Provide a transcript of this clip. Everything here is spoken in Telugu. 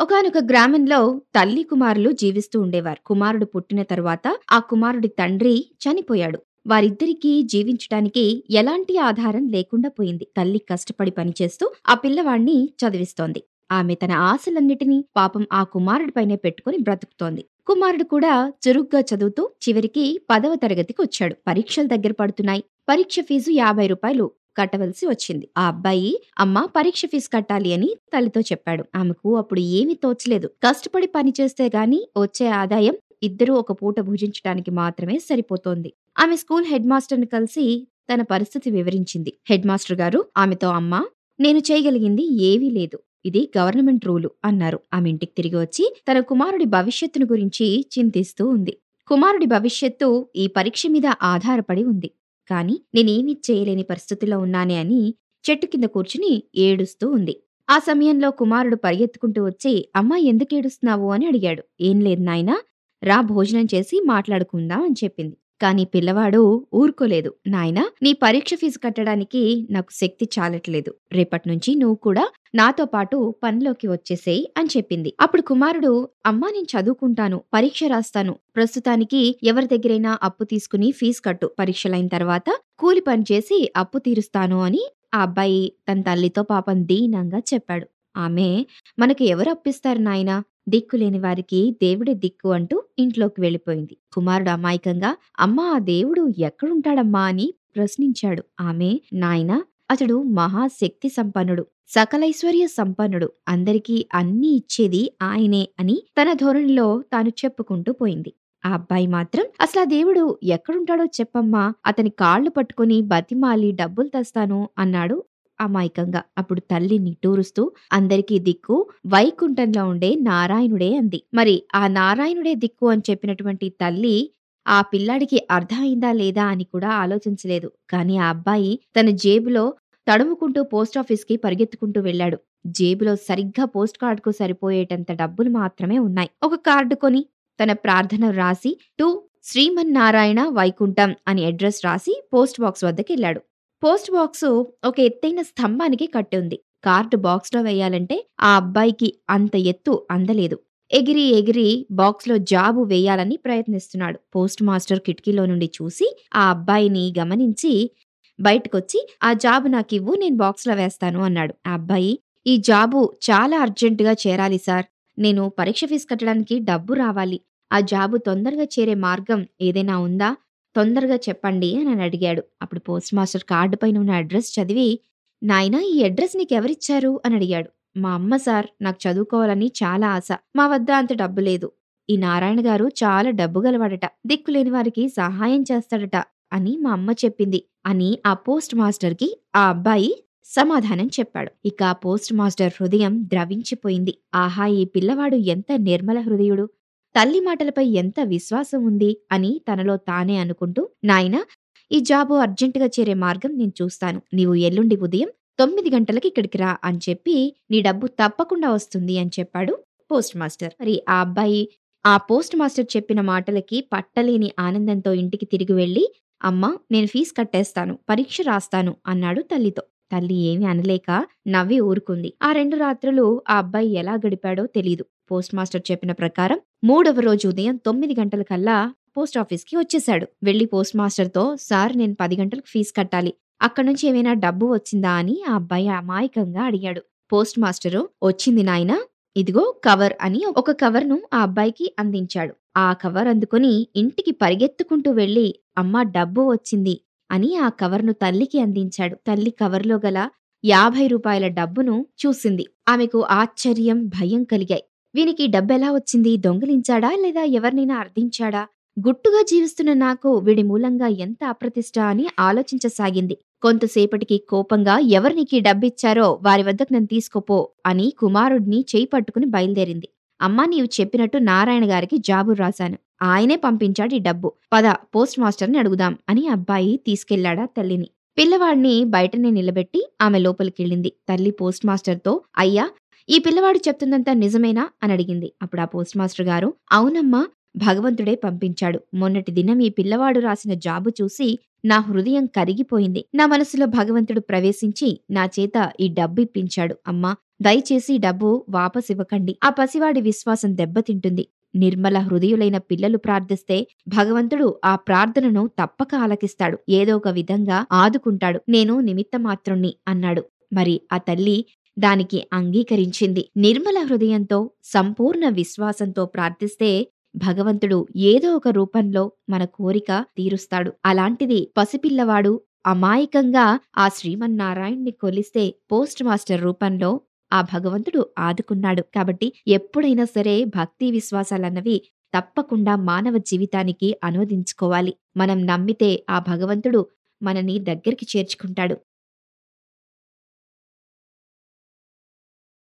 ఒకానొక గ్రామంలో తల్లి కుమారులు జీవిస్తూ ఉండేవారు. కుమారుడు పుట్టిన తరువాత ఆ కుమారుడి తండ్రి చనిపోయాడు. వారిద్దరికీ జీవించటానికి ఎలాంటి ఆధారం లేకుండా పోయింది. తల్లి కష్టపడి పనిచేస్తూ ఆ పిల్లవాణ్ణి చదివిస్తోంది. ఆమె తన ఆశలన్నిటినీ పాపం ఆ కుమారుడిపైనే పెట్టుకుని బ్రతుకుతోంది. కుమారుడు కూడా చురుగ్గా చదువుతూ చివరికి పదవ తరగతికి వచ్చాడు. పరీక్షలు దగ్గర పడుతున్నాయి. పరీక్ష ఫీజు యాభై రూపాయలు. కట్టవలసి వచ్చింది. ఆ అబ్బాయి అమ్మ పరీక్ష ఫీజు కట్టాలి అని తల్లితో చెప్పాడు. ఆమెకు అప్పుడు ఏమీ తోచలేదు. కష్టపడి పనిచేస్తే గాని వచ్చే ఆదాయం ఇద్దరూ ఒక పూట భుజించడానికి మాత్రమే సరిపోతోంది. ఆమె స్కూల్ హెడ్ మాస్టర్ని కలిసి తన పరిస్థితి వివరించింది. హెడ్ మాస్టర్ గారు ఆమెతో అమ్మ నేను చేయగలిగింది ఏవీ లేదు. ఇది గవర్నమెంట్ రూలు అన్నారు. ఆమె ఇంటికి తిరిగి వచ్చి తన కుమారుడి భవిష్యత్తును గురించి చింతిస్తూ ఉంది. కుమారుడి భవిష్యత్తు ఈ పరీక్ష మీద ఆధారపడి ఉంది. కానీ నేనేమీ చేయలేని పరిస్థితిలో ఉన్నానే అని చెట్టు కింద కూర్చుని ఏడుస్తూ ఉంది. ఆ సమయంలో కుమారుడు పరిగెత్తుకుంటూ వచ్చి అమ్మా ఎందుకు ఏడుస్తున్నావు అని అడిగాడు. ఏం లేదు నాయనా రా భోజనం చేసి మాట్లాడుకుందాం అని చెప్పింది. కానీ పిల్లవాడు ఊరుకోలేదు. నాయనా నీ పరీక్ష ఫీజు కట్టడానికి నాకు శక్తి చాలట్లేదు. రేపటి నుంచి నువ్వు కూడా నాతో పాటు పనిలోకి వచ్చేసేయి అని చెప్పింది. అప్పుడు కుమారుడు అమ్మా నేను చదువుకుంటాను పరీక్ష రాస్తాను. ప్రస్తుతానికి ఎవరి దగ్గరైనా అప్పు తీసుకుని ఫీజు కట్టు. పరీక్షలైన తర్వాత కూలి పని చేసి అప్పు తీరుస్తాను అని ఆ అబ్బాయి తన తల్లితో పాపం దీనంగా చెప్పాడు. ఆమె మనకు ఎవరు అప్పిస్తారు నాయనా? దిక్కులేని వారికి దేవుడే దిక్కు అంటూ ఇంట్లోకి వెళ్ళిపోయింది. కుమారుడు అమాయకంగా అమ్మా ఆ దేవుడు ఎక్కడుంటాడమ్మా? అని ప్రశ్నించాడు. ఆమె నాయనా అతడు మహాశక్తి సంపన్నుడు సకలైశ్వర్య సంపన్నుడు. అందరికీ అన్నీ ఇచ్చేది ఆయనే అని తన ధోరణిలో తాను చెప్పుకుంటూ పోయింది. ఆ అబ్బాయి మాత్రం అసలు ఆ దేవుడు ఎక్కడుంటాడో చెప్పమ్మా. అతని కాళ్ళు పట్టుకుని బతిమాలి డబ్బులు తెస్తాను అన్నాడు అమాయకంగా. అప్పుడు తల్లి నిట్టూరుస్తూ అందరికీ దిక్కు వైకుంఠంలో ఉండే నారాయణుడే అంది. మరి ఆ నారాయణుడే దిక్కు అని చెప్పినటువంటి తల్లి ఆ పిల్లాడికి అర్థమైందా లేదా అని కూడా ఆలోచించలేదు. కానీ ఆ అబ్బాయి తన జేబులో తడుముకుంటూ పోస్టాఫీస్కి పరిగెత్తుకుంటూ వెళ్ళాడు. జేబులో సరిగ్గా పోస్ట్ కార్డుకు సరిపోయేటంత డబ్బులు మాత్రమే ఉన్నాయి. ఒక కార్డు కొని తన ప్రార్థన రాసి టు శ్రీమన్నారాయణ వైకుంఠం అని అడ్రస్ రాసి పోస్ట్ బాక్స్ వద్దకు వెళ్ళాడు పోస్ట్ బాక్స్ ఒక ఎత్తైన స్తంభానికి కట్టి ఉంది కార్డు బాక్స్లో వేయాలంటే ఆ అబ్బాయికి అంత ఎత్తు అందలేదు. ఎగిరి ఎగిరి బాక్స్లో జాబు వేయాలని ప్రయత్నిస్తున్నాడు. పోస్ట్ మాస్టర్ కిటికీలో నుండి చూసి ఆ అబ్బాయిని గమనించి బయటకొచ్చి ఆ జాబు నాకివ్వు నేను బాక్స్లో వేస్తాను అన్నాడు. ఆ అబ్బాయి ఈ జాబు చాలా అర్జెంటుగా చేరాలి సార్. నేను పరీక్ష ఫీజు కట్టడానికి డబ్బు రావాలి. ఆ జాబు తొందరగా చేరే మార్గం ఏదైనా ఉందా? తొందరగా చెప్పండి అని అడిగాడు. అప్పుడు పోస్ట్ మాస్టర్ కార్డు పైన ఉన్న అడ్రస్ చదివి నాయనా ఈ అడ్రస్ నీకెవరిచ్చారు అని అడిగాడు. మా అమ్మ సార్ నాకు చదువుకోవాలని చాలా ఆశ. మా వద్ద అంత డబ్బు లేదు. ఈ నారాయణ గారు చాలా డబ్బు గలవాడట. దిక్కులేని వారికి సహాయం చేస్తాడట అని మా అమ్మ చెప్పింది. అని ఆ పోస్ట్ మాస్టర్కి ఆ అబ్బాయి సమాధానం చెప్పాడు. ఇక ఆ పోస్ట్ మాస్టర్ హృదయం ద్రవించిపోయింది. ఆహా ఈ పిల్లవాడు ఎంత నిర్మల హృదయుడు. తల్లి మాటలపై ఎంత విశ్వాసం ఉంది అని తనలో తానే అనుకుంటూ నాయనా ఈ జాబు అర్జెంటుగా చేరే మార్గం నేను చూస్తాను. నీవు ఎల్లుండి ఉదయం తొమ్మిది గంటలకి ఇక్కడికి రా అని చెప్పి నీ డబ్బు తప్పకుండా వస్తుంది అని చెప్పాడు పోస్ట్ మాస్టర్. మరి ఆ అబ్బాయి ఆ పోస్ట్ మాస్టర్ చెప్పిన మాటలకి పట్టలేని ఆనందంతో ఇంటికి తిరిగి వెళ్ళి అమ్మా నేను ఫీజు కట్టేస్తాను పరీక్ష రాస్తాను అన్నాడు తల్లితో. తల్లి ఏమీ అనలేక నవ్వి ఊరుకుంది. ఆ రెండు రాత్రులు ఆ అబ్బాయి ఎలా గడిపాడో తెలీదు. పోస్ట్ మాస్టర్ చెప్పిన ప్రకారం మూడవ రోజు ఉదయం తొమ్మిది గంటలకల్లా పోస్ట్ ఆఫీస్కి వచ్చేశాడు. వెళ్ళి పోస్ట్ మాస్టర్తో సార్ నేను పది గంటలకు ఫీజు కట్టాలి. అక్కడి నుంచి ఏమైనా డబ్బు వచ్చిందా? అని ఆ అబ్బాయి అమాయకంగా అడిగాడు. పోస్ట్ మాస్టరు వచ్చింది నాయనా ఇదిగో కవర్ అని ఒక కవర్ను ఆ అబ్బాయికి అందించాడు. ఆ కవర్ అందుకుని ఇంటికి పరిగెత్తుకుంటూ వెళ్ళి అమ్మ డబ్బు వచ్చింది. అని ఆ కవర్ను తల్లికి అందించాడు. తల్లి కవర్లో గల యాభై రూపాయల డబ్బును చూసింది. ఆమెకు ఆశ్చర్యం భయం కలిగాయి. వీనికి డబ్బెలా వచ్చింది? దొంగిలించాడా? లేదా ఎవరినైనా అర్థించాడా? గుట్టుగా జీవిస్తున్న నాకు వీడి మూలంగా ఎంత అప్రతిష్ట అని ఆలోచించసాగింది. కొంతసేపటికి కోపంగా ఎవరినికి డబ్బిచ్చారో వారి వద్దకు నన్ను తీసుకోపో అని కుమారుడిని చేయి పట్టుకుని బయలుదేరింది. అమ్మా నీవు చెప్పినట్టు నారాయణ గారికి జాబు రాశాను. ఆయనే పంపించాడు ఈ డబ్బు. పద పోస్ట్ మాస్టర్ని అడుగుదాం అని అబ్బాయి తీసుకెళ్ళాడా తల్లిని. పిల్లవాడిని బయటనే నిలబెట్టి ఆమె లోపలికెళ్ళింది తల్లి పోస్ట్ మాస్టర్తో అయ్యా ఈ పిల్లవాడు చెప్తుందంతా నిజమేనా? అని అడిగింది. అప్పుడు ఆ పోస్ట్ మాస్టర్ గారు అవునమ్మా భగవంతుడే పంపించాడు. మొన్నటి దినం ఈ పిల్లవాడు రాసిన జాబు చూసి నా హృదయం కరిగిపోయింది. నా మనసులో భగవంతుడు ప్రవేశించి నా చేత ఈ డబ్బు ఇప్పించాడు. అమ్మా దయచేసి డబ్బు వాపసివ్వకండి ఆ పసివాడి విశ్వాసం దెబ్బతింటుంది. నిర్మల హృదయులైన పిల్లలు ప్రార్థిస్తే భగవంతుడు ఆ ప్రార్థనను తప్పక ఆలకిస్తాడు. ఏదో ఒక విధంగా ఆదుకుంటాడు. నేను నిమిత్తమాత్రుణ్ణి అన్నాడు. మరి ఆ తల్లి దానికి అంగీకరించింది. నిర్మల హృదయంతో సంపూర్ణ విశ్వాసంతో ప్రార్థిస్తే భగవంతుడు ఏదో ఒక రూపంలో మన కోరిక తీరుస్తాడు. అలాంటిది పసిపిల్లవాడు అమాయకంగా ఆ శ్రీమన్నారాయణ్ణి కొలిస్తే పోస్ట్ మాస్టర్ రూపంలో ఆ భగవంతుడు ఆదుకున్నాడు. కాబట్టి ఎప్పుడైనా సరే భక్తి విశ్వాసాలన్నవి తప్పకుండా మానవ జీవితానికి అనువదించుకోవాలి. మనం నమ్మితే ఆ భగవంతుడు మనని దగ్గరికి చేర్చుకుంటాడు.